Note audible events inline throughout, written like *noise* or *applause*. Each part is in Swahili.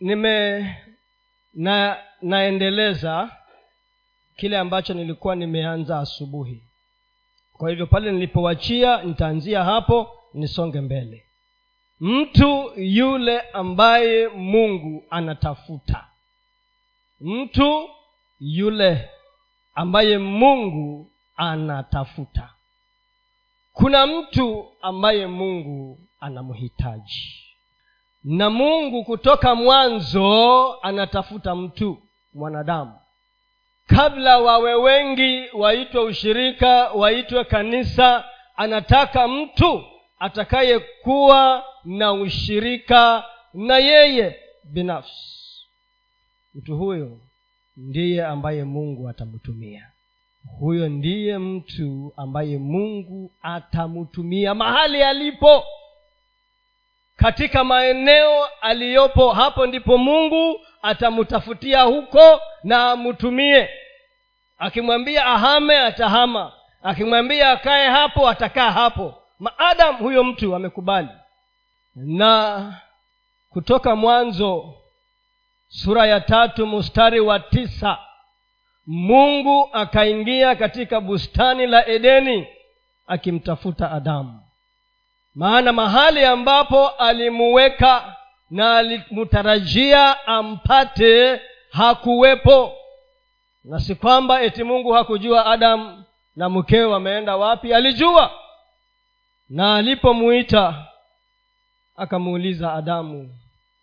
nime na naendeleza kile ambacho nilikuwa nimeanza asubuhi. Kwa hivyo pale nilipowachia nitaanzia hapo nisonge mbele. Mtu yule ambaye mungu anatafuta. Mtu yule ambaye mungu anatafuta. Kuna mtu ambaye mungu anamhitaji na mungu kutoka mwanzo anatafuta mtu mwanadamu. Kabla wawe wengi waitwe ushirika waitwe kanisa anataka mtu atakayekuwa na ushirika na yeye binafsi. Mtu huyo ndiye ambaye mungu atamtumia. Huyo ndiye mtu ambaye mungu atamtumia mahali alipo katika maeneo aliyopo hapo ndipo mungu atamtafutia huko na amtumie. Akimwambia ahame atahama. Akimwambia akae hapo atakaa hapo. Maadam huyo mtu amekubali. Na kutoka mwanzo sura ya tatu mustari wa tisa mungu akaingia katika bustani la edeni akimtafuta adamu maana mahali ambapo alimuweka na alimtarajia ampate hakuwepo. Na si kwamba eti mungu hakujua adamu na mkewe wameenda wapi alijua. Na alipomuita akamuuliza adamu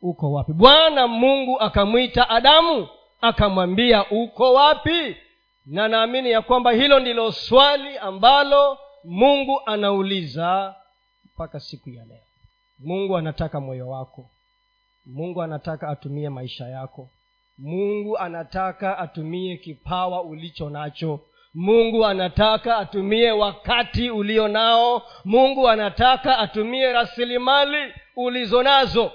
uko wapi? Bwana mungu akamwita adamu akamwambia uko wapi? Na naamini ya kwamba hilo ndilo swali ambalo mungu anauliza mpaka siku ya leo. Mungu anataka moyo wako. Mungu anataka atumie maisha yako. Mungu anataka atumie kipawa ulicho nacho. Mungu anataka atumie wakati ulio nao. Mungu anataka atumie rasilimali ulizo nazo.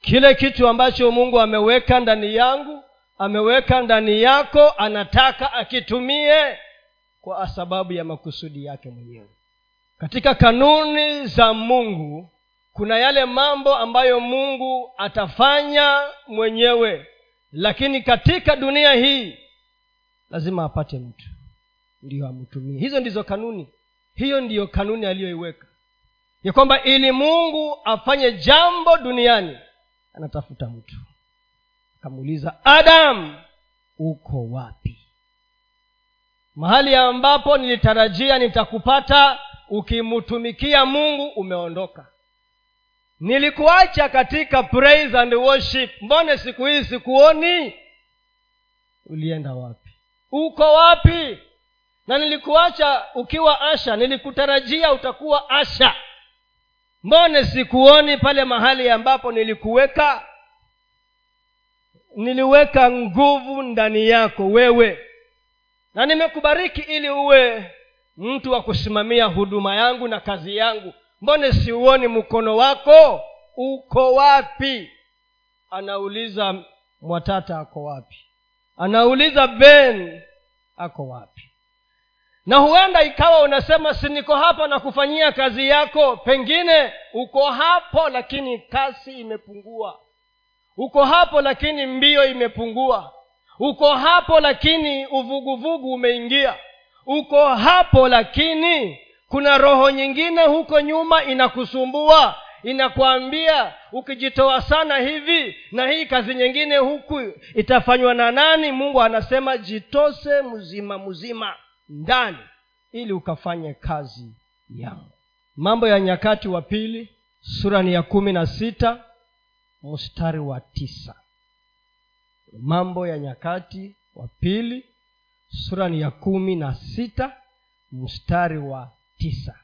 Kile kitu ambacho mungu ameweka ndani yangu ameweka ndani yako anataka akitumie kwa sababu ya makusudi yake mwenyewe katika kanuni za mungu kuna yale mambo ambayo mungu atafanya mwenyewe. Lakini katika dunia hii lazima apate mtu. Ndiyo amtumie. Hizo ndizo kanuni. Hiyo ndiyo kanuni aliyoiweka. Ya kwamba ili mungu afanye jambo duniani anatafuta mtu. Akamuuliza adam uko wapi? Mahali ambapo nilitarajia nitakupata ukimtumikia mungu umeondoka. Nilikuacha katika praise and worship. Mbone siku hii sikuoni? Ulienda wapi? Uko wapi? Na nilikuacha ukiwa asha nilikutarajia utakuwa asha. Mbone sikuoni pale mahali ambapo nilikuweka? Niliweka nguvu ndani yako wewe. Na nimekubariki ili uwe mtu wa kusimamia huduma yangu na kazi yangu mbone siuoni mkono wako? Uko wapi? Anauliza mwatata ako wapi? Anauliza ben ako wapi? Na huenda ikawa unasema si niko hapa na kufanyia kazi yako. Pengine uko hapo lakini kasi imepungua. Uko hapo lakini mbio imepungua. Uko hapo lakini uvuguvugu umeingia uko hapo lakini kuna roho nyingine huko nyuma inakusumbua inakwambia ukijitoa sana hivi na hii kazi nyingine huku itafanywa na nani? Mungu anasema jitose mzima mzima ndani ili ukafanye kazi yangu. Mambo ya nyakati wa pili sura ni ya kumi na sita mstari wa tisa. Mambo ya nyakati wa pili sura ni ya kumi na sita mstari wa tisa.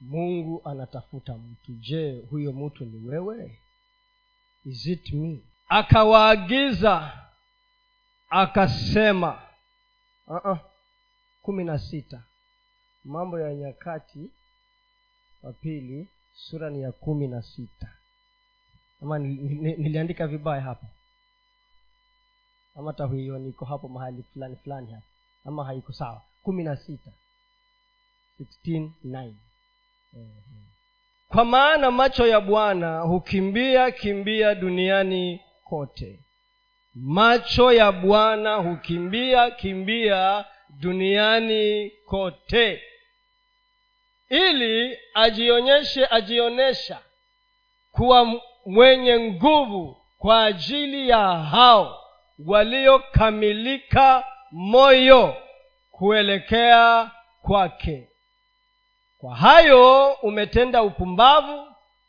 Mungu anatafuta mtu. Je huyo mtu ni wewe? Is it me? Akawaagiza akasema uh-uh. kumi na sita. Mambo ya nyakati wa pili sura ni ya kumi na sita. Ama niliandika vibaya hapa ama hata huioni iko hapo mahali fulani fulani hapa. Ama haiko sawa. Kumi na sita. Kwa maana macho ya bwana hukimbia kimbia duniani kote. Macho ya bwana hukimbia kimbia duniani kote. Ili ajionyeshe ajionyesha kuwa mwenye nguvu kwa ajili ya hao waliokamilika moyo kuelekea kwake. Kwa hayo umetenda upumbavu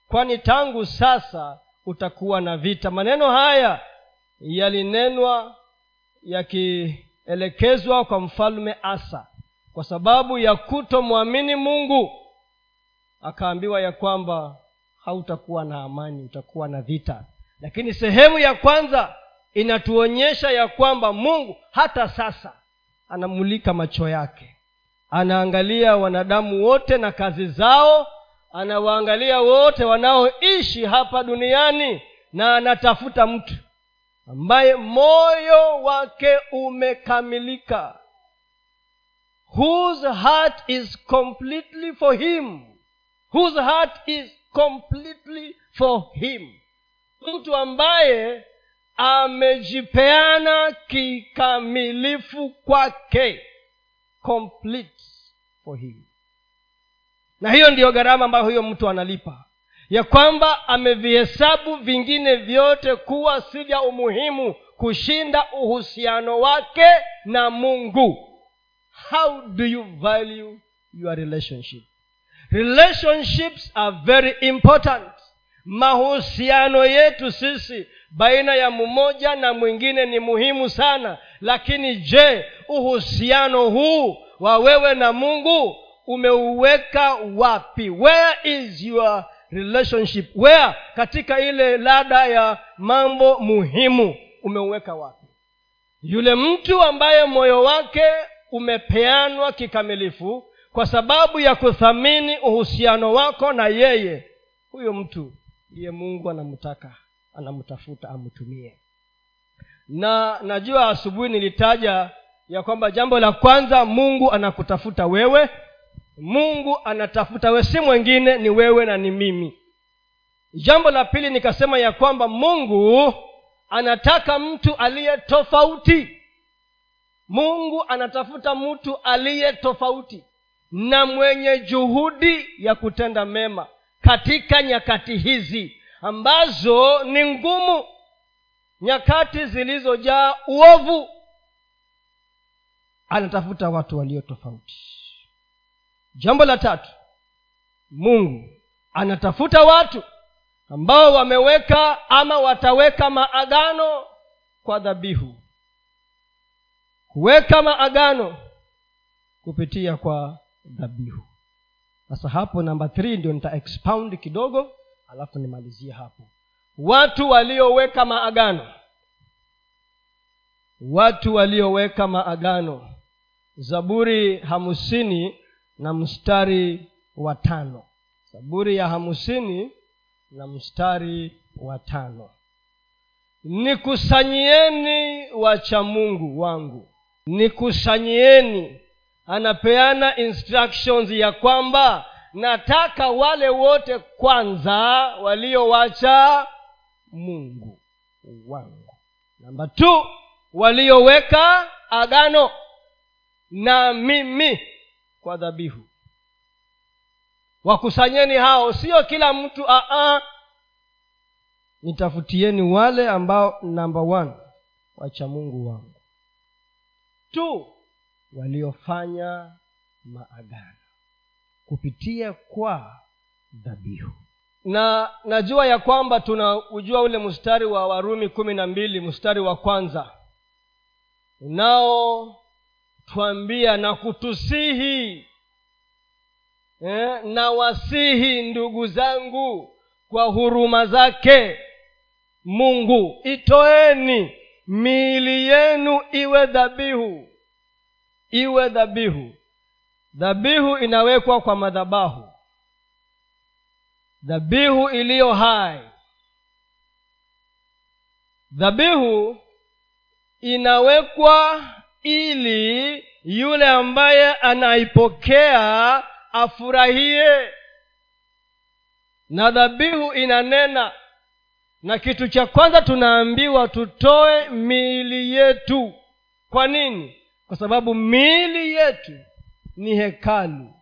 kwani tangu sasa utakuwa na vita. Maneno haya yalinenwa yakielekezwa kwa mfalme asa kwa sababu ya kutomwamini mungu. Akaambiwa ya kwamba hautakuwa na amani utakuwa na vita. Lakini sehemu ya kwanza inatuonyesha ya kwamba mungu hata sasa anamulika macho yake. Anaangalia wanadamu wote na kazi zao anawaangalia wote wanaoishi hapa duniani na anatafuta mtu ambaye moyo wake umekamilika. Whose heart is completely for him? Whose heart is completely for him? Mtu ambaye amejipeana kikamilifu kwake complete for him. Na hiyo ndiyo gharama ambayo huyo mtu analipa. Ya kwamba amevihesabu vingine vyote kuwa si vya umuhimu kushinda uhusiano wake na mungu. How do you value your relationship? Relationships are very important. Mahusiano yetu sisi baina ya mmoja na mwingine ni muhimu sana. Lakini je uhusiano huu wa wewe na mungu umeuweka wapi? Where is your relationship? Where? Katika ile lada ya mambo muhimu umeuweka wapi? Yule mtu ambaye moyo wake umepeanwa kikamilifu kwa sababu ya kuthamini uhusiano wako na yeye huyo mtu ndiye mungu anamtaka anamtafuta amtumie. Na najua asubuhi nilitaja ya kwamba jambo la kwanza mungu anakutafuta wewe. Mungu anatafuta wewe si mwengine ni wewe na ni mimi. Jambo la pili nikasema ya kwamba mungu anataka mtu aliye tofauti. Mungu anatafuta mtu aliye tofauti na mwenye juhudi ya kutenda mema katika nyakati hizi ambazo ni ngumu nyakati zilizojaa uovu. Anatafuta watu walio tofauti. Jambo la tatu mungu anatafuta watu ambao wameweka ama wataweka maagano kwa dhabihu. Kuweka maagano kupitia kwa dhabihu. Sasa hapo namba ndio nita expound kidogo alafu nimalizie hapo. Watu walioweka maagano. Watu walioweka maagano. Zaburi hamsini na mstari wa tano. Zaburi ya hamsini na mstari wa tano. Nikusanyieni wacha mungu wangu. Nikusanyieni. Anapeana instructions ya kwamba nataka wale wote kwanza waliowacha mungu wangu. Namba t walioweka agano na mimi kwa dhabihu. Wakusanyeni hao sio kila mtu aa nitafutieni wale ambao namba wacha mungu wangu. Tu waliofanya maagano kupitia kwa dhabihu. Na najua ya kwamba tunaujua ule mstari wa warumi kumi na mbili mstari wa kwanza. Unaotwambia na kutusihi eh, na wasihi ndugu zangu kwa huruma zake. Mungu itoeni miili yenu iwe dhabihu iwe dhabihu dhabihu inawekwa kwa madhabahu. Dhabihu iliyo hai. Dhabihu inawekwa ili yule ambaye anaipokea afurahie. Na dhabihu inanena na kitu cha kwanza tunaambiwa tutoe miili yetu. Kwa nini? Kwa sababu miili yetu ni hekalu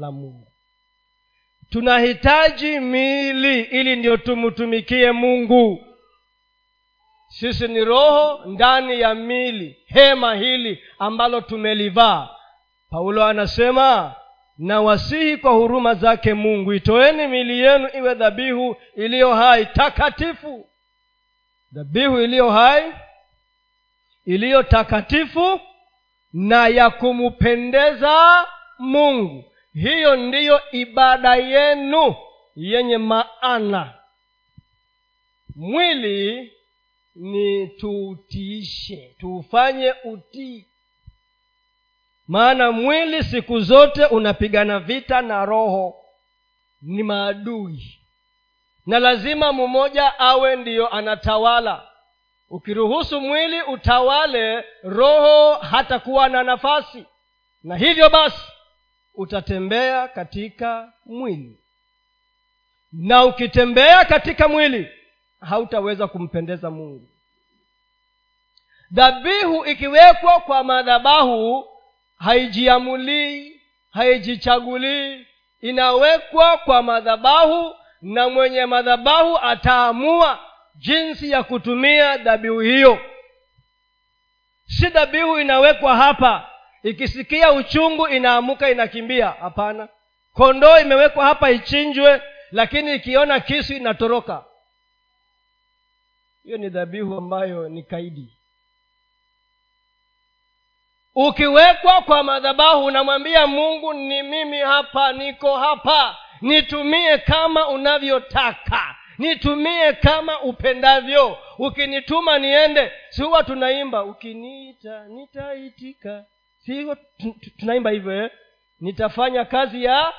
la mungu. Tunahitaji miili ili ndio tumtumikie mungu. Sisi ni roho ndani ya mili hema hili ambalo tumelivaa. Paulo anasema na wasihi kwa huruma zake mungu itoeni mili yenu iwe dhabihu iliyo hai takatifu. Dhabihu iliyo hai iliyo takatifu na ya kumupendeza mungu. Hiyo ndiyo ibada yenu yenye maana. Mwili ni tuutiishe tuufanye utii. Maana mwili siku zote unapigana vita na roho ni maadui. Na lazima mmoja awe ndiyo anatawala ukiruhusu mwili utawale roho hatakuwa na nafasi. Na hivyo basi utatembea katika mwili. Na ukitembea katika mwili hautaweza kumpendeza mungu. Dhabihu ikiwekwa kwa madhabahu haijiamulii haijichagulii. Inawekwa kwa madhabahu na mwenye madhabahu ataamua jinsi ya kutumia dhabihu hiyo. Si dhabihu inawekwa hapa ikisikia uchungu inaamuka inakimbia. Hapana. Kondoo imewekwa hapa ichinjwe lakini ikiona kisu inatoroka. Hiyo ni dhabihu ambayo ni kaidi. Ukiwekwa kwa madhabahu unamwambia mungu ni mimi hapa niko hapa. Nitumie kama unavyotaka nitumie kama upendavyo. Ukinituma niende si huwa tunaimba ukiniita nitaitika. Si tunaimba hivyo eh? nitafanya kazi ya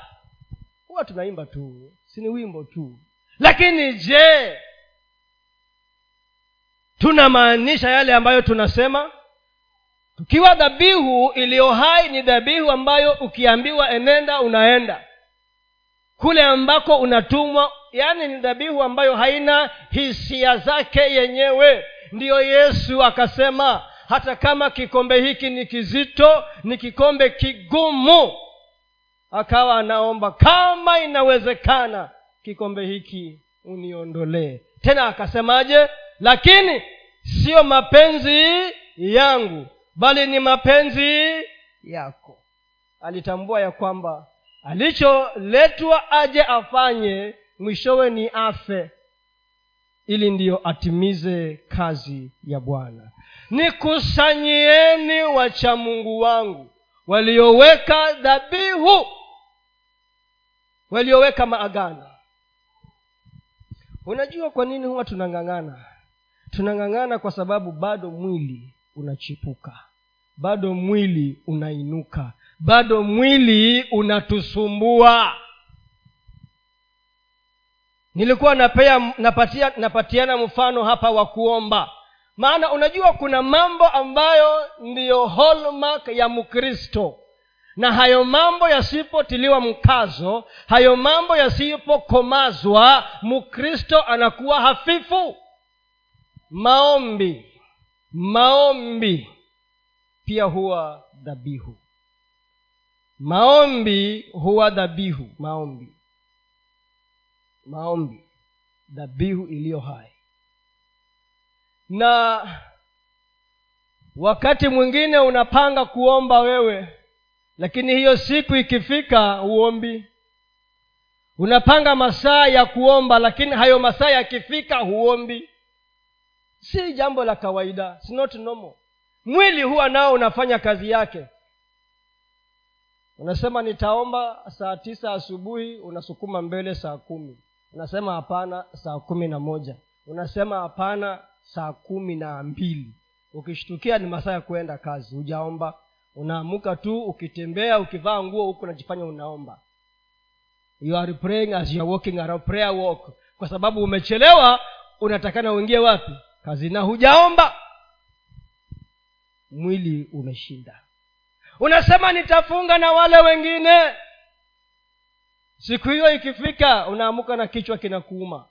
huwa tunaimba tu. Si ni wimbo tu. Lakini je tunamaanisha yale ambayo tunasema? Tukiwa dhabihu iliyo hai ni dhabihu ambayo ukiambiwa enenda unaenda. Kule ambako unatumwa yaani ni dhabihu ambayo haina hisia zake yenyewe. Ndiyo yesu akasema hata kama kikombe hiki ni kizito ni kikombe kigumu. Akawa anaomba kama inawezekana kikombe hiki uniondolee. Tena akasemaje? Lakini siyo mapenzi yangu bali ni mapenzi yako. Alitambua ya kwamba alicholetwa aje afanye mwishowe ni afe ili ndiyo atimize kazi ya bwana. Nikusanyieni wachamungu wangu walioweka dhabihu walioweka maagano. Unajua kwa nini huwa tunang'ang'ana? Tunang'ang'ana kwa sababu bado mwili unachipuka bado mwili unainuka bado mwili unatusumbua nilikuwa napea napatia, napatiana mfano hapa wa kuomba. Maana unajua kuna mambo ambayo ndiyo hallmark ya mkristo. Na hayo mambo yasipotiliwa mkazo hayo mambo yasipokomazwa mkristo anakuwa hafifu. Maombi maombi pia huwa dhabihu. Maombi huwa dhabihu maombi maombi dhabihu iliyo hai. Na wakati mwingine unapanga kuomba wewe lakini hiyo siku ikifika huombi. Unapanga masaa ya kuomba lakini hayo masaa yakifika huombi. Si jambo la kawaida not normal. Mwili huwa nao unafanya kazi yake. Unasema nitaomba saa tisa asubuhi unasukuma mbele saa kumi unasema hapana saa kumi na moja. Unasema hapana saa kumi na mbili. Ukishtukia ni masaa ya kuenda kazi. Hujaomba. Unaamuka tu ukitembea ukivaa nguo huku unajifanya unaomba. You are praying as you are walking around. Prayer walk. Kwa sababu umechelewa unatakana uingie wapi? Kazi. Na hujaomba. Mwili umeshinda. Unasema nitafunga na wale wengine siku hiyo ikifika unaamuka na kichwa kinakuuma.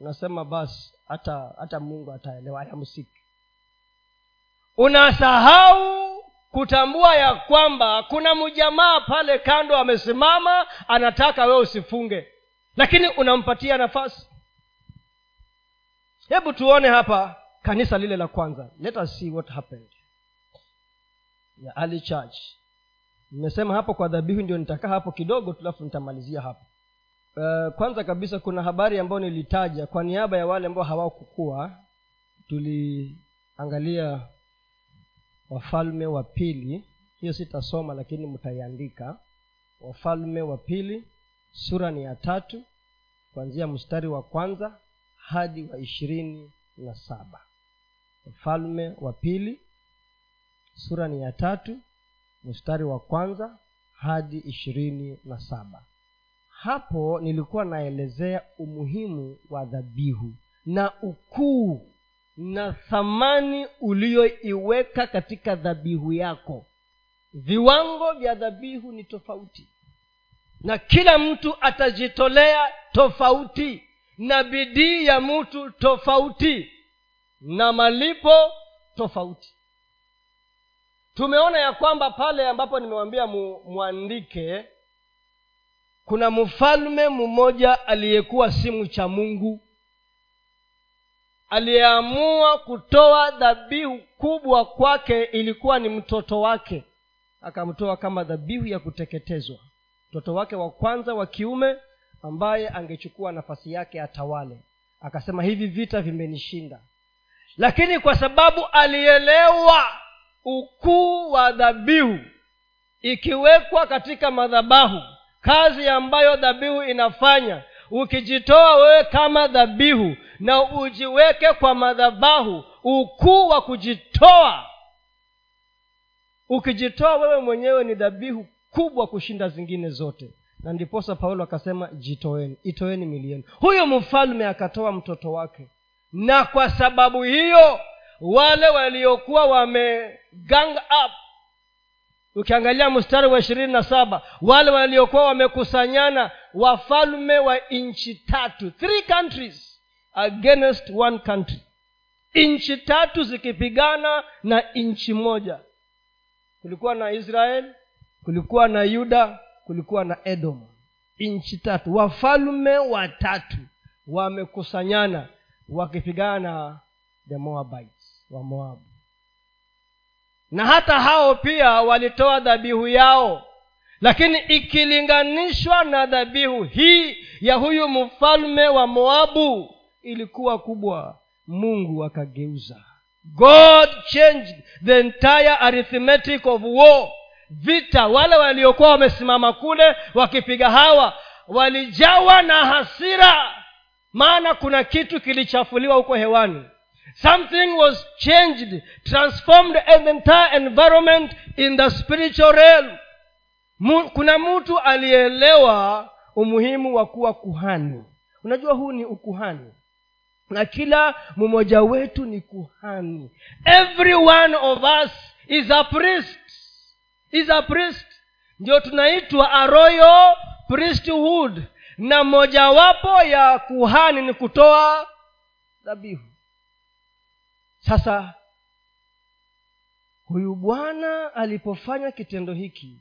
Unasema basi hata hata mungu ataelewa yamsiki unasahau kutambua ya kwamba kuna mjamaa pale kando amesimama anataka wewe usifunge. Lakini unampatia nafasi. Hebu tuone hapa kanisa lile la kwanza. Let us see what happened. Ya early church nimesema hapo kwa dhabihu ndio nitakaa hapo kidogo tulafu nitamalizia hapo. Uh, kwanza kabisa kuna habari ambayo nilitaja kwa niaba ya wale ambao hawakukua. Tuliangalia wafalme wa pili. Hiyo sitasoma lakini mtaiandika. Wafalme wa pili sura ni ya tatu kuanzia mstari wa kwanza hadi wa ishirini na saba. Wafalme wa pili sura ni ya tatu mstari wa kwanza hadi ishirini na saba. Hapo nilikuwa naelezea umuhimu wa dhabihu na ukuu na thamani uliyoiweka katika dhabihu yako. Viwango vya dhabihu ni tofauti na kila mtu atajitolea tofauti na bidii ya mtu tofauti na malipo tofauti tumeona ya kwamba pale ambapo nimewambia mu, mwandike kuna mfalme mmoja aliyekuwa si mcha mungu aliyeamua kutoa dhabihu kubwa kwake ilikuwa ni mtoto wake. Akamtoa kama dhabihu ya kuteketezwa. Mtoto wake wa kwanza wa kiume ambaye angechukua nafasi yake atawale. Akasema hivi vita vimenishinda. Lakini kwa sababu alielewa ukuu wa dhabihu ikiwekwa katika madhabahu kazi ambayo dhabihu inafanya ukijitoa wewe kama dhabihu na ujiweke kwa madhabahu ukuu wa kujitoa ukijitoa wewe mwenyewe ni dhabihu kubwa kushinda zingine zote. Na ndiposa paulo akasema jitoeni itoeni mili yenu. Huyu mfalme akatoa mtoto wake. Na kwa sababu hiyo wale waliokuwa wame up. Ukiangalia mstari wa ishirini na saba wale waliokuwa wamekusanyana wafalme wa nchi tatu three countries against one country. Nchi tatu zikipigana na nchi moja. Kulikuwa na israel kulikuwa na yuda kulikuwa na edom. Nchi tatu. Wafalme watatu wamekusanyana wakipigana na the moabites wa moabu. Na hata hao pia walitoa dhabihu yao lakini ikilinganishwa na dhabihu hii ya huyu mfalme wa moabu ilikuwa kubwa. Mungu akageuza. God changed the entire arithmetic of war. Vita wale waliokuwa wamesimama kule wakipiga hawa walijawa na hasira. Maana kuna kitu kilichafuliwa huko hewani something was changed transformed an entire environment in the spiritual realm. Kuna mtu alielewa umuhimu wa kuwa kuhani. Unajua huu ni ukuhani. Na kila mmoja wetu ni kuhani. Every one of us is a priest. Is a priest. Ndio tunaitwa a royal priesthood. Na mojawapo ya kuhani ni kutoa dhabihu sasa huyu bwana alipofanya kitendo hiki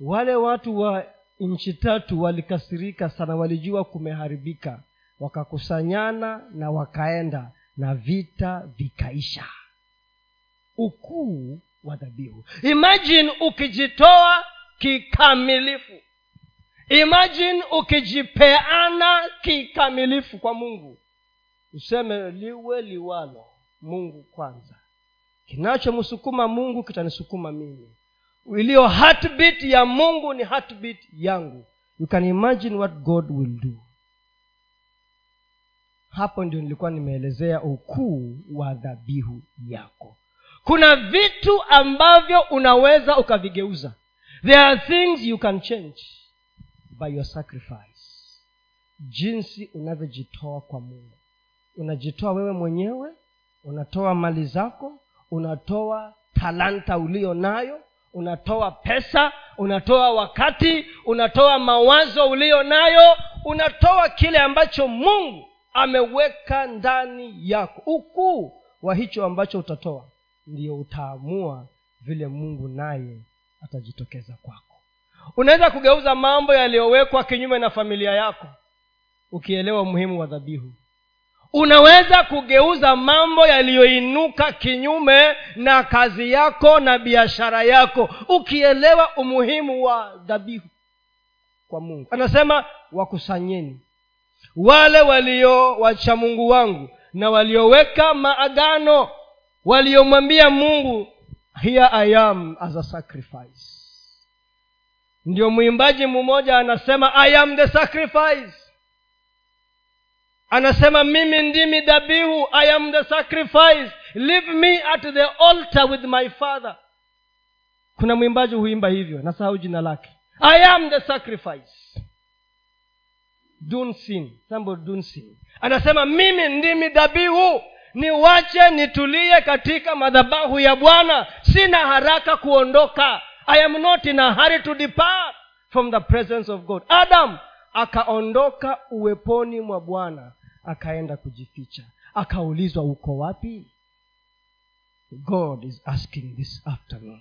wale watu wa nchi tatu walikasirika sana walijua kumeharibika wakakusanyana na wakaenda na vita vikaisha. Ukuu wa dhabihu. Imajini ukijitoa kikamilifu. Imajini ukijipeana kikamilifu kwa mungu. Useme liwe liwalo mungu kwanza. Kinachomsukuma mungu kitanisukuma mimi. Iliyo heartbeat ya mungu ni heartbeat yangu. You can imagine what god will do. Hapo ndio nilikuwa nimeelezea ukuu wa dhabihu yako. Kuna vitu ambavyo unaweza ukavigeuza. There are things you can change by your sacrifice. Jinsi unavyojitoa kwa mungu. Unajitoa wewe mwenyewe unatoa mali zako unatoa talanta ulio nayo unatoa pesa unatoa wakati unatoa mawazo uliyo nayo unatoa kile ambacho mungu ameweka ndani yako. Ukuu wa hicho ambacho utatoa ndio utaamua vile mungu naye atajitokeza kwako. Unaweza kugeuza mambo yaliyowekwa kinyume na familia yako ukielewa umuhimu wa dhabihu unaweza kugeuza mambo yaliyoinuka kinyume na kazi yako na biashara yako. Ukielewa umuhimu wa dhabihu kwa mungu. Anasema wakusanyeni wale walio wacha mungu wangu na walioweka maagano waliomwambia mungu here i am as a sacrifice ndio mwimbaji mmoja anasema i am the sacrifice anasema mimi ndimi dhabihu i am the sacrifice. Leave me at the altar with my father. Kuna mwimbaji huimba hivyo nasahau jina lake. I am the sacrifice. Dunsin dunsin anasema mimi ndimi dhabihu. Niwache nitulie katika madhabahu ya bwana. Sina haraka kuondoka. I am not in a hurry to depart from the presence of god. Adam akaondoka uweponi mwa bwana akaenda kujificha. Akaulizwa uko wapi? God is asking this afternoon.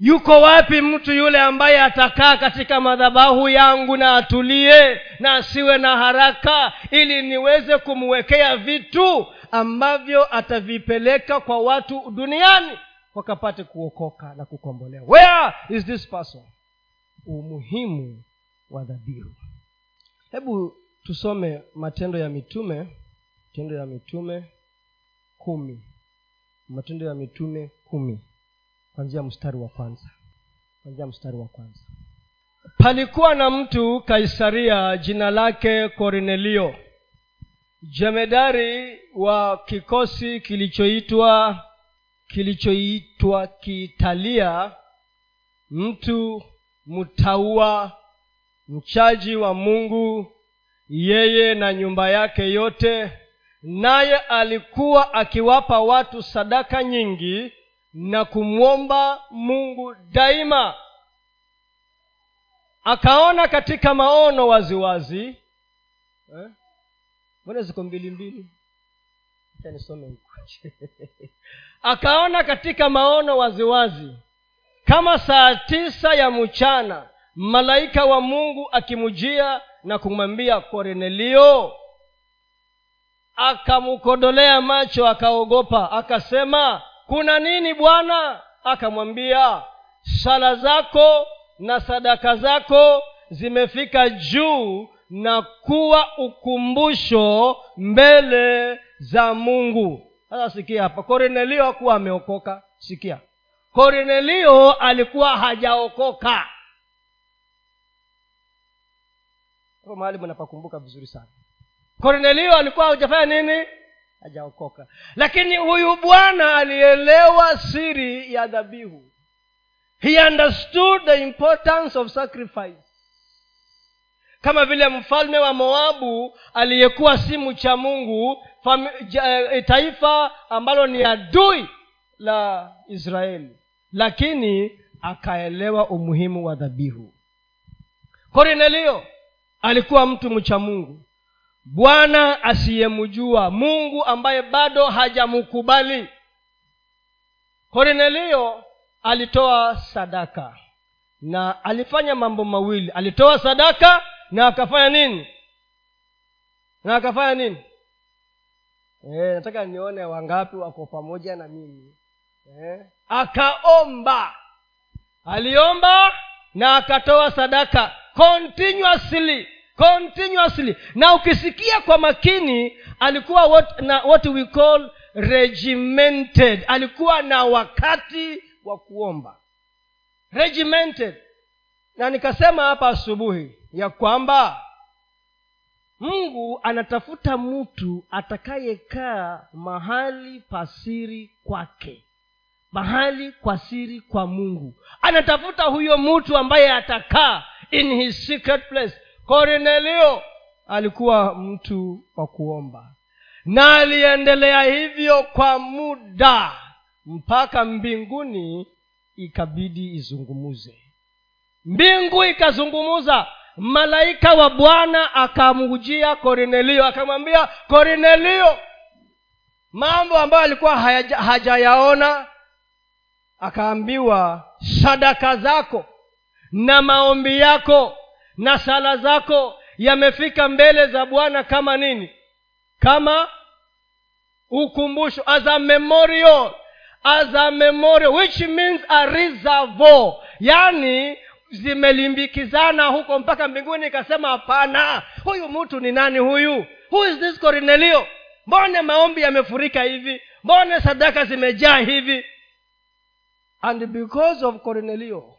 Yuko wapi mtu yule ambaye atakaa katika madhabahu yangu na atulie na asiwe na haraka ili niweze kumwekea vitu ambavyo atavipeleka kwa watu duniani wakapate kuokoka na kukombolewa? Where is this person? Umuhimu wa dhabihu. Hebu tusome matendo ya mitume matendo ya mitume kumi. Matendo ya mitume kumi. Kwanzia mstari wa kwanza. Kwanzia mstari wa kwanza. Palikuwa na mtu kaisaria jina lake kornelio jemedari wa kikosi kilichoitwa kilichoitwa kiitalia mtu mtaua mchaji wa mungu yeye na nyumba yake yote naye alikuwa akiwapa watu sadaka nyingi na kumwomba mungu daima akaona katika maono waziwazi eh? ziko mbili mbili *laughs* akaona katika maono waziwazi kama saa tisa ya mchana malaika wa mungu akimujia na kumwambia kornelio akamkodolea macho akaogopa akasema kuna nini bwana? Akamwambia sala zako na sadaka zako zimefika juu na kuwa ukumbusho mbele za mungu. Sasa sikia hapa kornelio hakuwa ameokoka. Sikia. Kornelio alikuwa hajaokoka hapo mahali mnapakumbuka vizuri sana. Kornelio alikuwa hajafanya nini? Hajaokoka. Lakini huyu bwana alielewa siri ya dhabihu. He understood the importance of sacrifice. Kama vile mfalme wa moabu aliyekuwa si mcha mungu fam, ja, taifa ambalo ni adui la israeli. Lakini akaelewa umuhimu wa dhabihu. Kornelio alikuwa mtu mcha mungu. Bwana asiyemjua mungu ambaye bado hajamkubali. Kornelio alitoa sadaka na alifanya mambo mawili. Alitoa sadaka na akafanya nini? Na akafanya nini? E, nataka nione wangapi wako pamoja na mimi. E, akaomba. Aliomba na akatoa sadaka continuously continuously. Na ukisikia kwa makini alikuwa what, na what we call regimented. Alikuwa na wakati wa kuomba. Regimented. Na nikasema hapa asubuhi ya kwamba mungu anatafuta mtu atakayekaa mahali pasiri kwake. Mahali kwa siri kwa mungu. Anatafuta huyo mtu ambaye atakaa in his secret place kornelio alikuwa mtu wa kuomba. Na aliendelea hivyo kwa muda mpaka mbinguni ikabidi izungumuze. Mbingu ikazungumuza malaika wa bwana akamhujia korinelio akamwambia korinelio mambo ambayo alikuwa haja- hajayaona akaambiwa sadaka zako na maombi yako na sala zako yamefika mbele za bwana kama nini? Kama ukumbusho as a memorial as a memorial which means a reservoir. Yaani zimelimbikizana huko mpaka mbinguni ikasema hapana huyu mtu ni nani huyu? Who is this cornelio? Mbone maombi yamefurika hivi? Mbone sadaka zimejaa hivi? And because of cornelio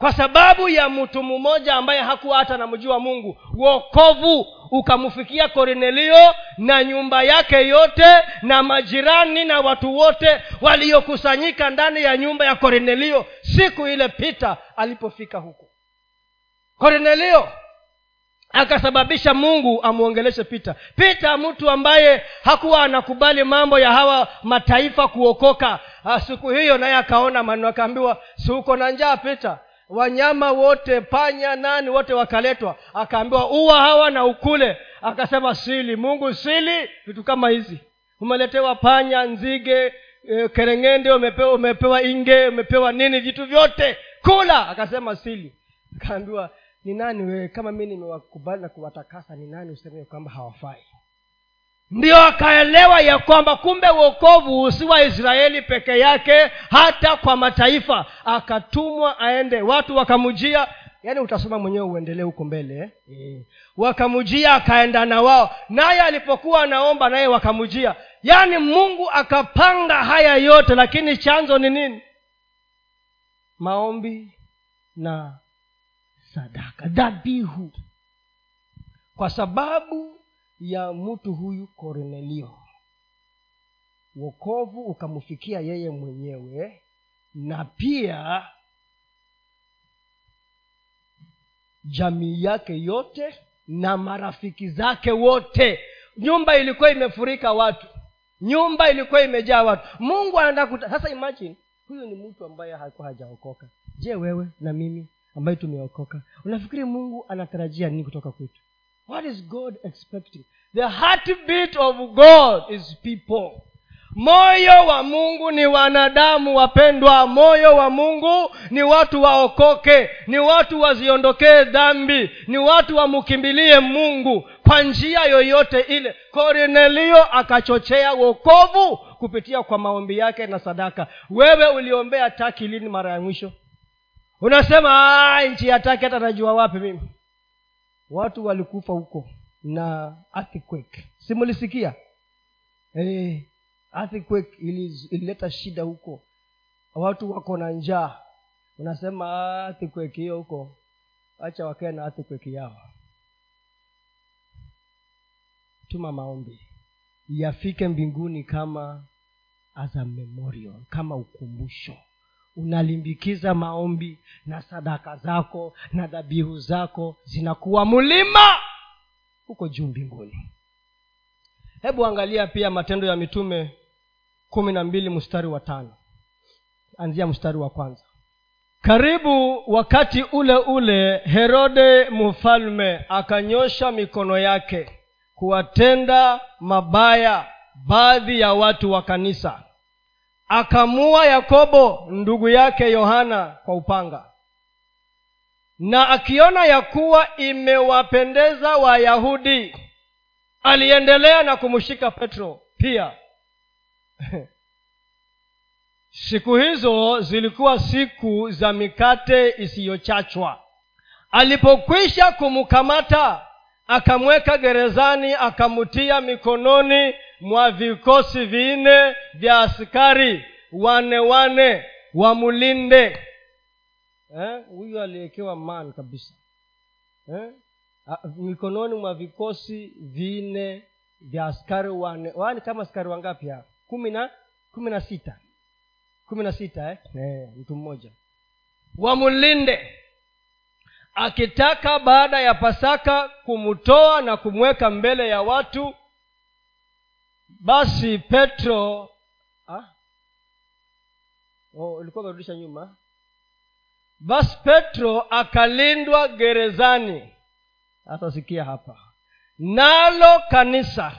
kwa sababu ya mtu mmoja ambaye hakuwa hata namjua mungu. Wokovu ukamfikia kornelio na nyumba yake yote na majirani na watu wote waliokusanyika ndani ya nyumba ya kornelio siku ile pita alipofika huko. Kornelio akasababisha mungu amwongeleshe pita pita mtu ambaye hakuwa anakubali mambo ya hawa mataifa kuokoka Ah, siku hiyo naye akaona maneno akaambiwa si uko na njaa pita wanyama wote panya nani wote wakaletwa. Akaambiwa uwa hawa na ukule. Akasema sili mungu sili vitu kama hizi. Umeletewa panya nzige e, kerengende umepewa, umepewa inge umepewa nini vitu vyote. Kula! Akasema sili. Akaambiwa ni nani wewe? Kama mi nimewakubali na kuwatakasa ni nani useme kwamba hawafai ndio akaelewa ya kwamba kumbe uokovu si wa israeli peke yake hata kwa mataifa. Akatumwa aende. Watu wakamujia yaani utasoma mwenyewe uendelee huko mbele eh? e. wakamujia akaenda na wao. Naye alipokuwa anaomba naye wakamujia yaani mungu akapanga haya yote lakini chanzo ni nini? Maombi na sadaka. Dhabihu. Kwa sababu ya mtu huyu kornelio. Wokovu ukamfikia yeye mwenyewe na pia jamii yake yote na marafiki zake wote. Nyumba ilikuwa imefurika watu. Nyumba ilikuwa imejaa watu. Mungu anataka sasa imagine huyu ni mtu ambaye hakuwa hajaokoka. Je wewe na mimi ambaye tumeokoka unafikiri mungu anatarajia nini kutoka kwetu what is god expecting? The heartbeat of god is people. Moyo wa mungu ni wanadamu wapendwa. Moyo wa mungu ni watu waokoke ni watu waziondokee dhambi ni watu wamkimbilie mungu kwa njia yoyote ile. Kornelio akachochea wokovu kupitia kwa maombi yake na sadaka. Wewe uliombea taki lini mara ya mwisho? Unasema nchi ya taki hata najua wapi mimi watu walikufa huko na earthquake. Simulisikia? Eh, earthquake ilileta shida huko. Watu wako na njaa. Unasema "Ah, earthquake hiyo huko. Acha wakae na earthquake yao. Tuma maombi. Yafike mbinguni kama as a memorial kama ukumbusho unalimbikiza maombi na sadaka zako na dhabihu zako zinakuwa mlima huko juu mbinguni. Hebu angalia pia matendo ya mitume kumi na mbili mstari wa tano. Anzia mstari wa kwanza. Karibu wakati ule ule herode mfalme akanyosha mikono yake kuwatenda mabaya baadhi ya watu wa kanisa akamua yakobo ndugu yake yohana kwa upanga. Na akiona ya kuwa imewapendeza wayahudi aliendelea na kumshika petro pia. *laughs* Siku hizo zilikuwa siku za mikate isiyochachwa. Alipokwisha kumkamata akamweka gerezani akamtia mikononi mwa vikosi vinne vya askari wane wane wamulinde. Eh, huyu eh, aliwekewa man kabisa. Eh? Mikononi mwa vikosi vinne vya askari wane wani kama askari wangapi hapa kumi na kumi na sita. Kumi na sita eh? Eh, mtu mmoja. Wamulinde. Akitaka baada ya pasaka kumtoa na kumweka mbele ya watu basi petro ah? oh, ulikuwa umerudisha nyuma. basi petro akalindwa gerezani. Sasa sikia hapa. Nalo kanisa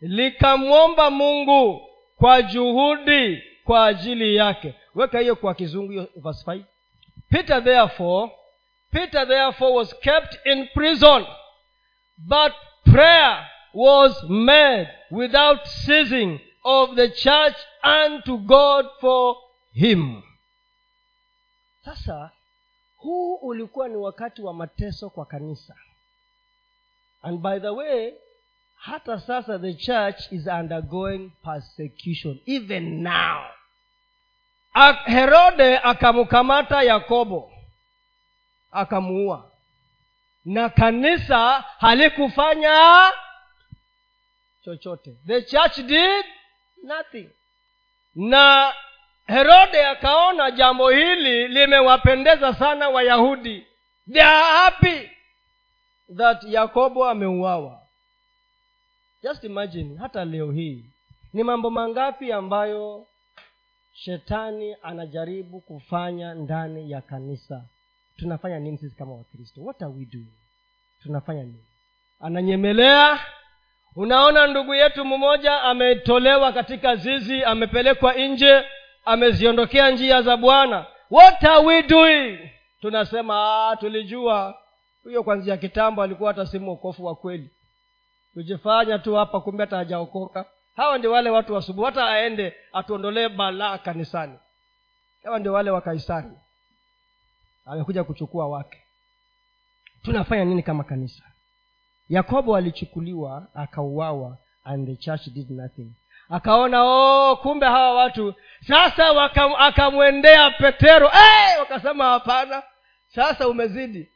likamwomba mungu kwa juhudi kwa ajili yake. Weka hiyo kwa kizungu hiyo verse 5 peter therefore peter therefore was kept in prison but prayer was made without ceasing of the church unto god for him. Sasa huu ulikuwa ni wakati wa mateso kwa kanisa. And by the way hata sasa the church is undergoing persecution even now. Herode akamkamata yakobo akamuua. Na kanisa halikufanya chochote. The church did nothing. Na herode akaona jambo hili limewapendeza sana wayahudi. They are happy that yakobo ameuawa. Just imagine hata leo hii ni mambo mangapi ambayo shetani anajaribu kufanya ndani ya kanisa. Tunafanya nini sisi kama wakristo? What are we doing? Tunafanya nini? Ananyemelea unaona ndugu yetu mmoja ametolewa katika zizi amepelekwa nje ameziondokea njia za bwana. What are we doing? Tunasema ah, tulijua. Huyo kwanzia kitambo alikuwa hata si mwokofu wa kweli. Tujifanya tu hapa kumbe hata hajaokoka. Hawa ndio wale watu wasubuhi hata aende atuondolee balaa kanisani. Hawa ndio wale wakaisari amekuja kuchukua wake. Tunafanya nini kama kanisa yakobo alichukuliwa akauawa and the church did nothing. Akaona oh kumbe hawa watu. Sasa akamwendea petero. Hey! wakasema hapana. Sasa umezidi.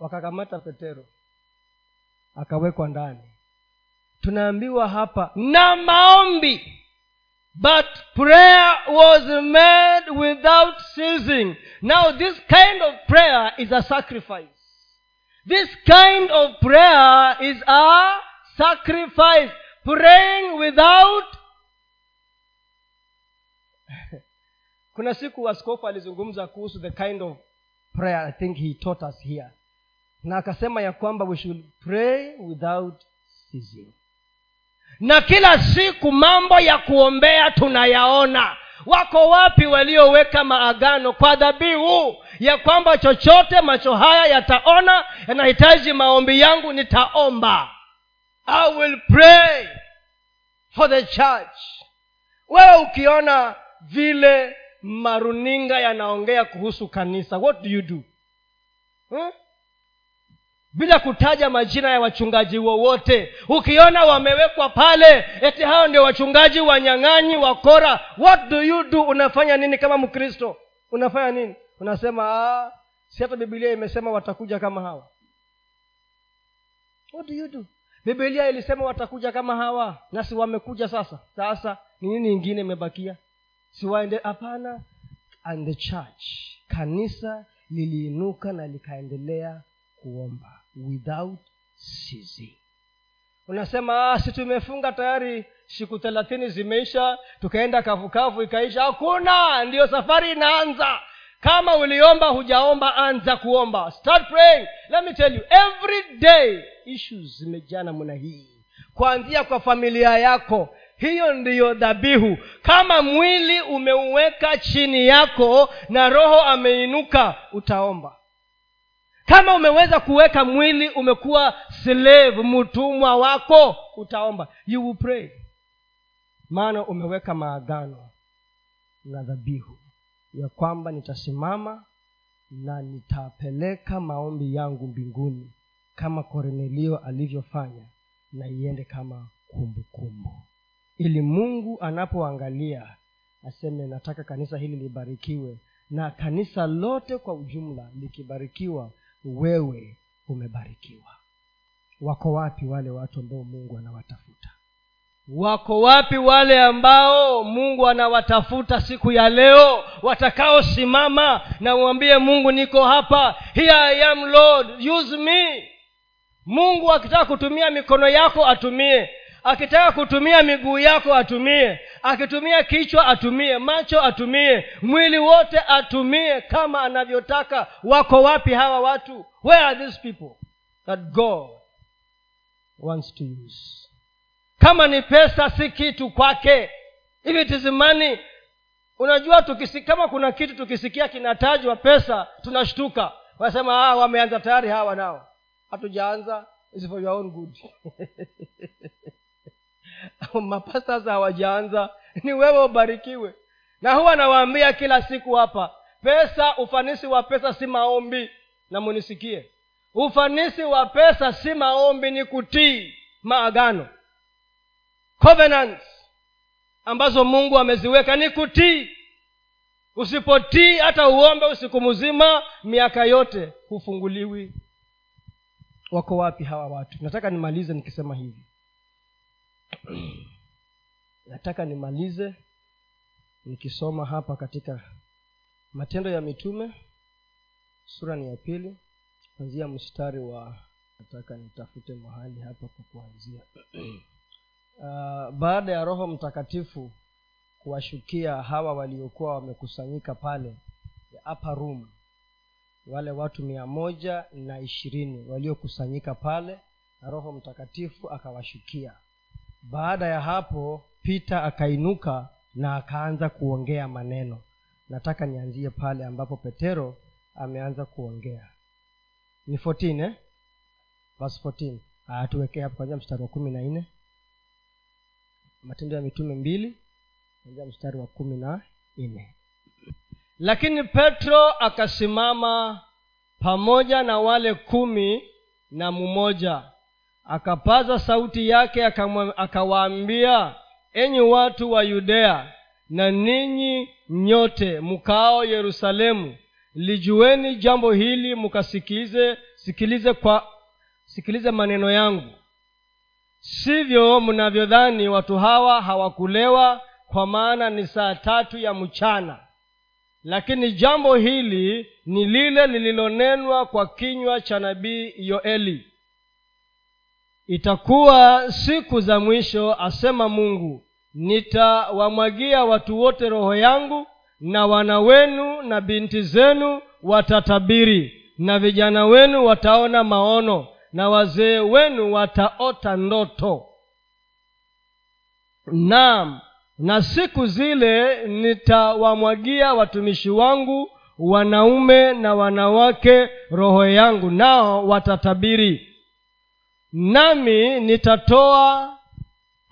Wakakamata petero. Akawekwa ndani. Tunaambiwa hapa na maombi. But prayer was made without ceasing. Now this kind of prayer is a sacrifice this kind of prayer is a sacrifice. Praying without *laughs* kuna siku askofu alizungumza kuhusu the kind of prayer i think he taught us here. Na akasema ya kwamba we should pray without ceasing. Na kila siku mambo ya kuombea tunayaona wako wapi walioweka maagano kwa dhabihu ya kwamba chochote macho haya yataona yanahitaji maombi yangu nitaomba. I will pray for the church. Wewe ukiona vile maruninga yanaongea kuhusu kanisa what do you do? Hmm? Bila kutaja majina ya wachungaji wowote. Ukiona wamewekwa pale eti hao ndio wachungaji wanyang'anyi wakora what do you do? Unafanya nini kama mkristo? Unafanya nini? Unasema ah, si hata bibilia imesema watakuja kama hawa. What do you do? Bibilia ilisema watakuja kama hawa na si wamekuja sasa. Sasa ni nini ingine imebakia? Siwaende hapana. And the church kanisa liliinuka na likaendelea kuomba without ceasing unasema ah, si tumefunga tayari siku thelathini zimeisha tukaenda kavukavu ikaisha. Hakuna ndiyo safari inaanza. Kama uliomba hujaomba anza kuomba. Start praying. Let me tell you every day issues zimejaa namna hii. Kuanzia kwa familia yako hiyo ndiyo dhabihu. Kama mwili umeuweka chini yako na roho ameinuka utaomba kama umeweza kuweka mwili umekuwa slave mtumwa wako utaomba you will pray maana umeweka maagano na dhabihu ya kwamba nitasimama na nitapeleka maombi yangu mbinguni kama kornelio alivyofanya na iende kama kumbukumbu kumbu. ili mungu anapoangalia aseme nataka kanisa hili libarikiwe na kanisa lote kwa ujumla likibarikiwa wewe umebarikiwa. Wako wapi wale watu ambao mungu anawatafuta? Wako wapi wale ambao mungu anawatafuta siku ya leo watakaosimama? Na umwambie mungu niko hapa. Here i am lord. Use me. Mungu akitaka kutumia mikono yako atumie. Akitaka kutumia miguu yako atumie akitumia kichwa atumie macho atumie mwili wote atumie kama anavyotaka. Wako wapi hawa watu? Where are these people that god wants to use? Kama ni pesa si kitu kwake. If it is money unajua tukisi, kama kuna kitu tukisikia kinatajwa pesa tunashtuka. Wanasema ah, wameanza tayari hawa nao. Hatujaanza for your own good *laughs* mapastas hawajaanza ni wewe ubarikiwe. Na huwa nawaambia kila siku hapa pesa ufanisi wa pesa si maombi. Na munisikie. Ufanisi wa pesa si maombi ni kutii maagano. Covenants ambazo mungu ameziweka ni kutii. Usipotii hata uombe usiku mzima miaka yote hufunguliwi. Wako wapi hawa watu? Nataka nimalize nikisema hivi nataka nimalize nikisoma hapa katika matendo ya mitume sura ni ya pili kuanzia mstari wa nataka nitafute mahali hapa kwa kuanzia. Uh, *clears throat* baada ya roho mtakatifu kuwashukia hawa waliokuwa wamekusanyika pale ya upper room wale watu mia moja na ishirini waliokusanyika pale na roho mtakatifu akawashukia baada ya hapo pita akainuka na akaanza kuongea maneno. Nataka nianzie pale ambapo petero ameanza kuongea. Ni 14 eh? verse 14 tuwekee hapo kwanzia mstari wa kumi na nne. Matendo ya mitume mbili kwanzia mstari wa kumi na nne. Lakini petro akasimama pamoja na wale kumi na mmoja akapaza sauti yake akawaambia enyi watu wa yudea na ninyi nyote mkao yerusalemu lijueni jambo hili mkasikize sikilize kwa sikilize maneno yangu. Sivyo mnavyodhani watu hawa hawakulewa kwa maana ni saa tatu ya mchana. Lakini jambo hili ni lile lililonenwa kwa kinywa cha nabii yoeli itakuwa siku za mwisho asema mungu. Nitawamwagia watu wote roho yangu na wana wenu na binti zenu watatabiri na vijana wenu wataona maono na wazee wenu wataota ndoto. Naam na siku zile nitawamwagia watumishi wangu wanaume na wanawake roho yangu nao watatabiri nami nitatoa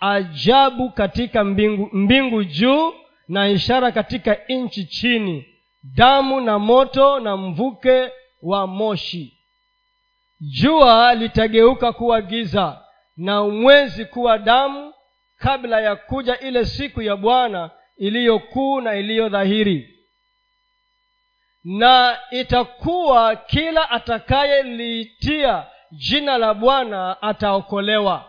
ajabu katika mbingu, mbingu juu na ishara katika nchi chini. Damu na moto na mvuke wa moshi. Jua litageuka kuwa giza na mwezi kuwa damu kabla ya kuja ile siku ya bwana iliyokuu na iliyo dhahiri. Na itakuwa kila atakayeliitia jina la bwana ataokolewa.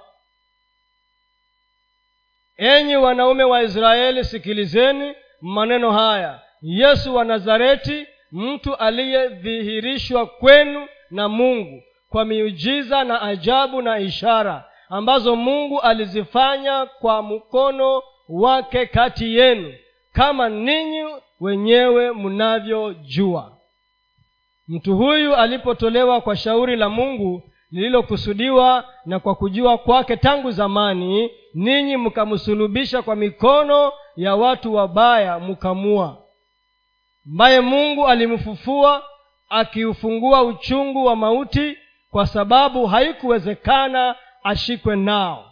Enyi wanaume wa israeli sikilizeni maneno haya. Yesu wa nazareti mtu aliyedhihirishwa kwenu na mungu kwa miujiza na ajabu na ishara ambazo mungu alizifanya kwa mkono wake kati yenu kama ninyi wenyewe mnavyojua mtu huyu alipotolewa kwa shauri la mungu lililokusudiwa na kwa kujua kwake tangu zamani ninyi mkamsulubisha kwa mikono ya watu wabaya mkamua ambaye mungu alimfufua akiufungua uchungu wa mauti kwa sababu haikuwezekana ashikwe nao.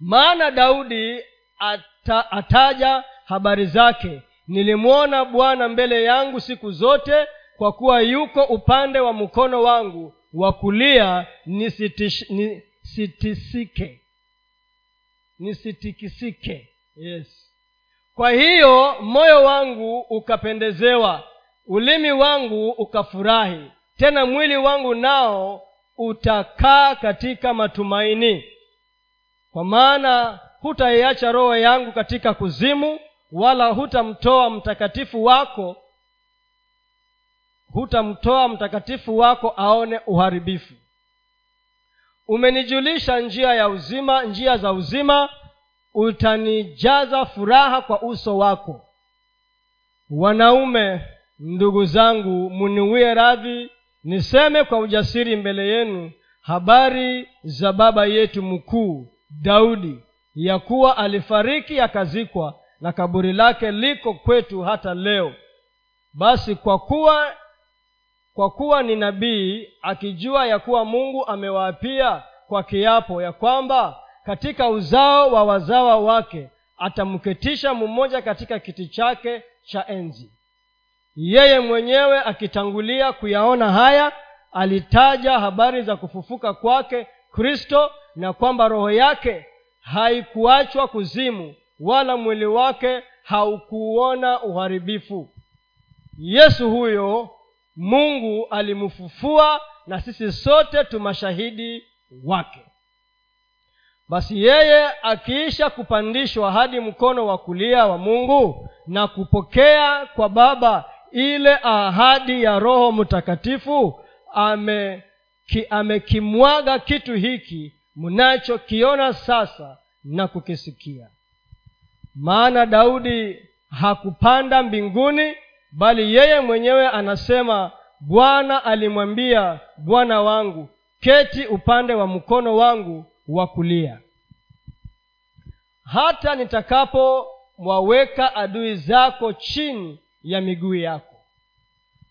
Maana daudi ata, ataja habari zake. Nilimwona bwana mbele yangu siku zote kwa kuwa yuko upande wa mkono wangu wa kulia nisitisike nisitikisike yes. Kwa hiyo moyo wangu ukapendezewa ulimi wangu ukafurahi tena mwili wangu nao utakaa katika matumaini. Kwa maana hutaiacha roho yangu katika kuzimu wala hutamtoa mtakatifu wako hutamtoa mtakatifu wako aone uharibifu. Umenijulisha njia ya uzima njia za uzima utanijaza furaha kwa uso wako. Wanaume ndugu zangu muniwie radhi niseme kwa ujasiri mbele yenu habari za baba yetu mkuu daudi ya kuwa alifariki akazikwa na kaburi lake liko kwetu hata leo. Basi kwa kuwa kwa kuwa ni nabii akijua ya kuwa mungu amewaapia kwa kiapo ya kwamba katika uzao wa wazawa wake atamketisha mmoja katika kiti chake cha enzi. Yeye mwenyewe akitangulia kuyaona haya alitaja habari za kufufuka kwake kristo na kwamba roho yake haikuachwa kuzimu wala mwili wake haukuona uharibifu. Yesu huyo mungu alimfufua na sisi sote tumashahidi wake. Basi yeye akiisha kupandishwa hadi mkono wa kulia wa mungu na kupokea kwa baba ile ahadi ya roho mtakatifu amekimwaga ame kitu hiki mnachokiona sasa na kukisikia. Maana daudi hakupanda mbinguni bali yeye mwenyewe anasema bwana alimwambia bwana wangu keti upande wa mkono wangu wa kulia. Hata nitakapowaweka adui zako chini ya miguu yako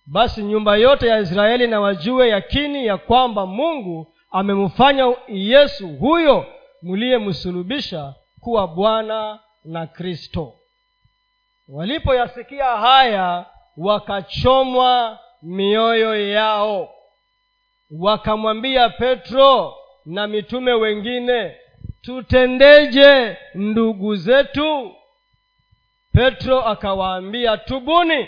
basi nyumba yote ya israeli na wajue yakini ya kwamba mungu amemfanya yesu huyo mliyemsulubisha kuwa bwana na kristo walipoyasikia haya wakachomwa mioyo yao. Wakamwambia petro na mitume wengine tutendeje ndugu zetu? Petro akawaambia tubuni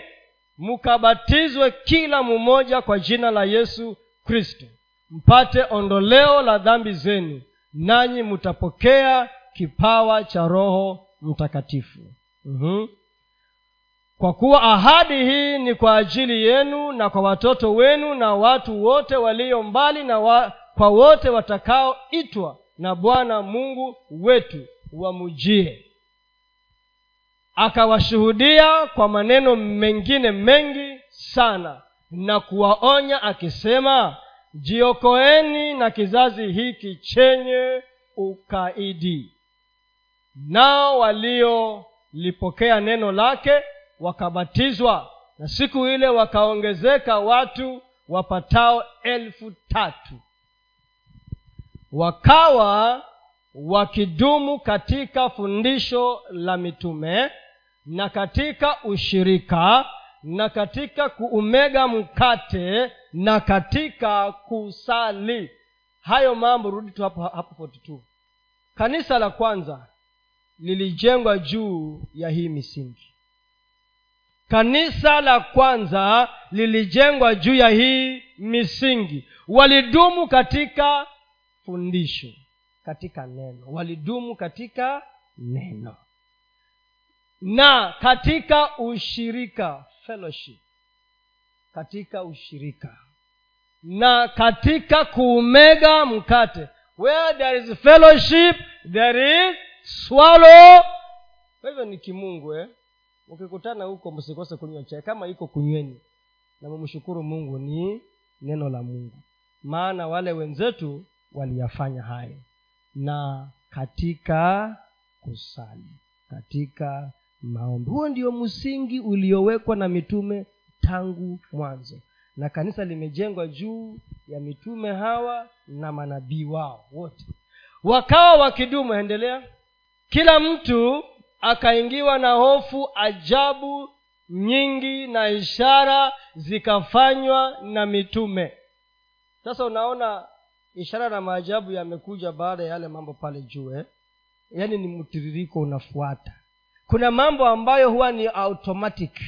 mkabatizwe kila mmoja kwa jina la yesu kristo. Mpate ondoleo la dhambi zenu nanyi mtapokea kipawa cha roho mtakatifu. Mm-hmm. Kwa kuwa ahadi hii ni kwa ajili yenu na kwa watoto wenu na watu wote walio mbali na wa, kwa wote watakaoitwa na bwana mungu wetu wamujie akawashuhudia kwa maneno mengine mengi sana na kuwaonya akisema jiokoeni na kizazi hiki chenye ukaidi. Nao waliolipokea neno lake wakabatizwa na siku ile wakaongezeka watu wapatao elfu tatu. Wakawa wakidumu katika fundisho la mitume na katika ushirika na katika kuumega mkate na katika kusali. Hayo mambo rudi tu hapo hapo 42 kanisa la kwanza lilijengwa juu ya hii misingi kanisa la kwanza lilijengwa juu ya hii misingi. Walidumu katika fundisho katika neno. Walidumu katika neno. Na katika ushirika fellowship katika ushirika. Na katika kuumega mkate where there is fellowship there is swallow. Kwa hivyo ni kimungu eh? Ukikutana huko msikose kunywa chai. Kama iko kunyweni na mumshukuru mungu ni neno la mungu. Maana wale wenzetu waliyafanya hayo. Na katika kusali katika maombi. Huo ndio msingi uliowekwa na mitume tangu mwanzo. Na kanisa limejengwa juu ya mitume hawa na manabii wao wote. Wakawa wakidumu endelea. Kila mtu akaingiwa na hofu ajabu nyingi na ishara zikafanywa na mitume. Sasa unaona ishara na maajabu yamekuja baada ya yale mambo pale juu eh? yaani ni mtiririko unafuata. Kuna mambo ambayo huwa ni automatic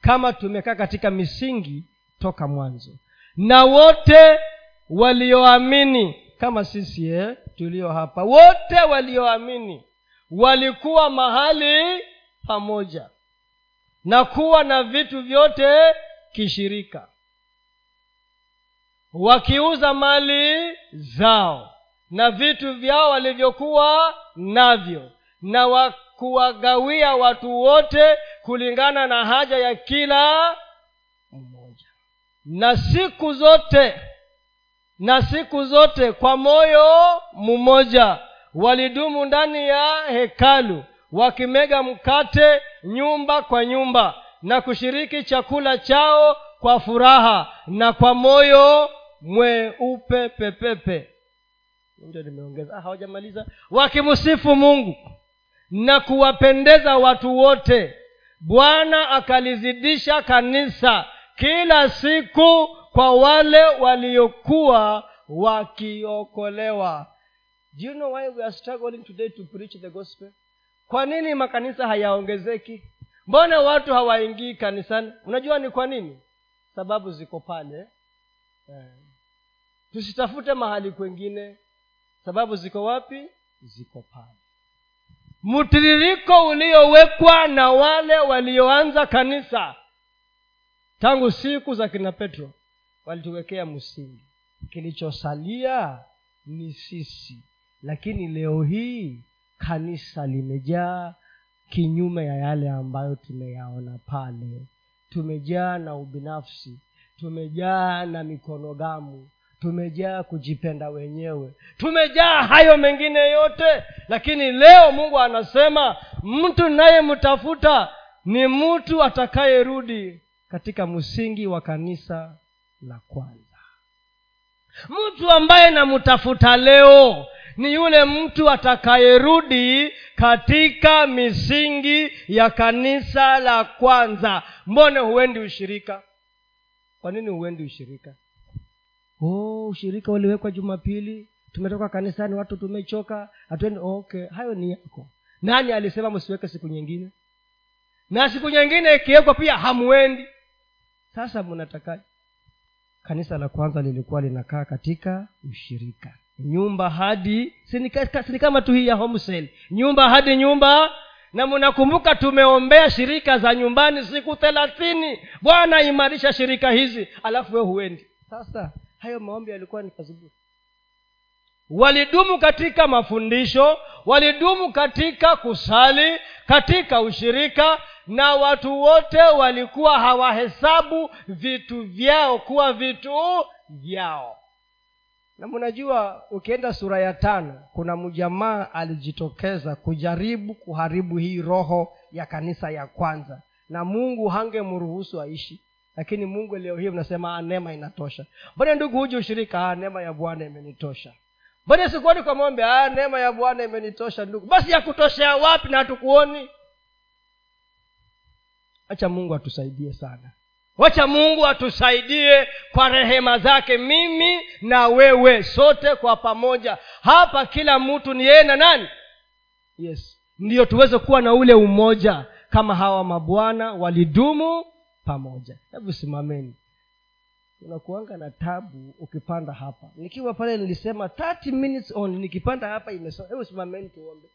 kama tumekaa katika misingi toka mwanzo. Na wote walioamini kama sisi eh, tulio hapa wote walioamini walikuwa mahali pamoja na kuwa na vitu vyote kishirika wakiuza mali zao na vitu vyao walivyokuwa navyo na wa kuwagawia watu wote kulingana na haja ya kila mmoja. Na siku zote na siku zote kwa moyo mmoja walidumu ndani ya hekalu wakimega mkate nyumba kwa nyumba na kushiriki chakula chao kwa furaha na kwa moyo mweupe pepepe. Ndio nimeongeza. Ah, hawajamaliza. Wakimsifu mungu na kuwapendeza watu wote bwana akalizidisha kanisa kila siku kwa wale waliokuwa wakiokolewa do you know why we are struggling today to preach the gospel? Kwa nini makanisa hayaongezeki? Mbona watu hawaingii kanisani? Unajua ni kwa nini? Sababu ziko pale eh. tusitafute mahali kwengine. Sababu ziko wapi? Ziko pale. Mtiririko uliowekwa na wale walioanza kanisa tangu siku za kina petro walituwekea msingi. Kilichosalia ni sisi lakini leo hii kanisa limejaa kinyume ya yale ambayo tumeyaona pale. Tumejaa na ubinafsi tumejaa na mikono gamu tumejaa kujipenda wenyewe tumejaa hayo mengine yote. Lakini leo mungu anasema mtu nayemtafuta ni mtu atakayerudi katika msingi wa kanisa la kwanza. Mtu ambaye namtafuta leo ni yule mtu atakayerudi katika misingi ya kanisa la kwanza. Mbone huendi ushirika? Kwa nini huendi ushirika? Oh ushirika uliwekwa jumapili. Tumetoka kanisani watu tumechoka. Hatuendi. Okay. Hayo ni yako. Nani alisema msiweke siku nyingine? Na siku nyingine ikiwekwa pia hamwendi sasa mnatakaje kanisa la kwanza lilikuwa linakaa katika ushirika nyumba hadi sini kama tu hii ya homesel nyumba hadi nyumba na mnakumbuka tumeombea shirika za nyumbani siku thelathini. Bwana imarisha shirika hizi alafu we huendi. Sasa hayo maombi yalikuwa ni kazi walidumu katika mafundisho walidumu katika kusali katika ushirika na watu wote walikuwa hawahesabu vitu vyao kuwa vitu vyao na mnajua ukienda sura ya tano kuna mjamaa alijitokeza kujaribu kuharibu hii roho ya kanisa ya kwanza. Na mungu hangemruhusu aishi. Lakini mungu leo hii unasema neema inatosha. Mbona ndugu huji ushirika neema ya bwana imenitosha. Mbona sikuoni kwa mombe neema ya bwana imenitosha ndugu. Basi yakutoshea wapi na hatukuoni? Acha mungu atusaidie sana wacha mungu atusaidie kwa rehema zake mimi na wewe sote kwa pamoja. Hapa kila mtu ni yeye na nani? Yes ndiyo tuweze kuwa na ule umoja kama hawa mabwana walidumu pamoja. Hebu simameni. Unakuanga na tabu ukipanda hapa. Nikiwa pale nilisema 30 minutes on nikipanda hapa imesoma. Hebu simameni tuombe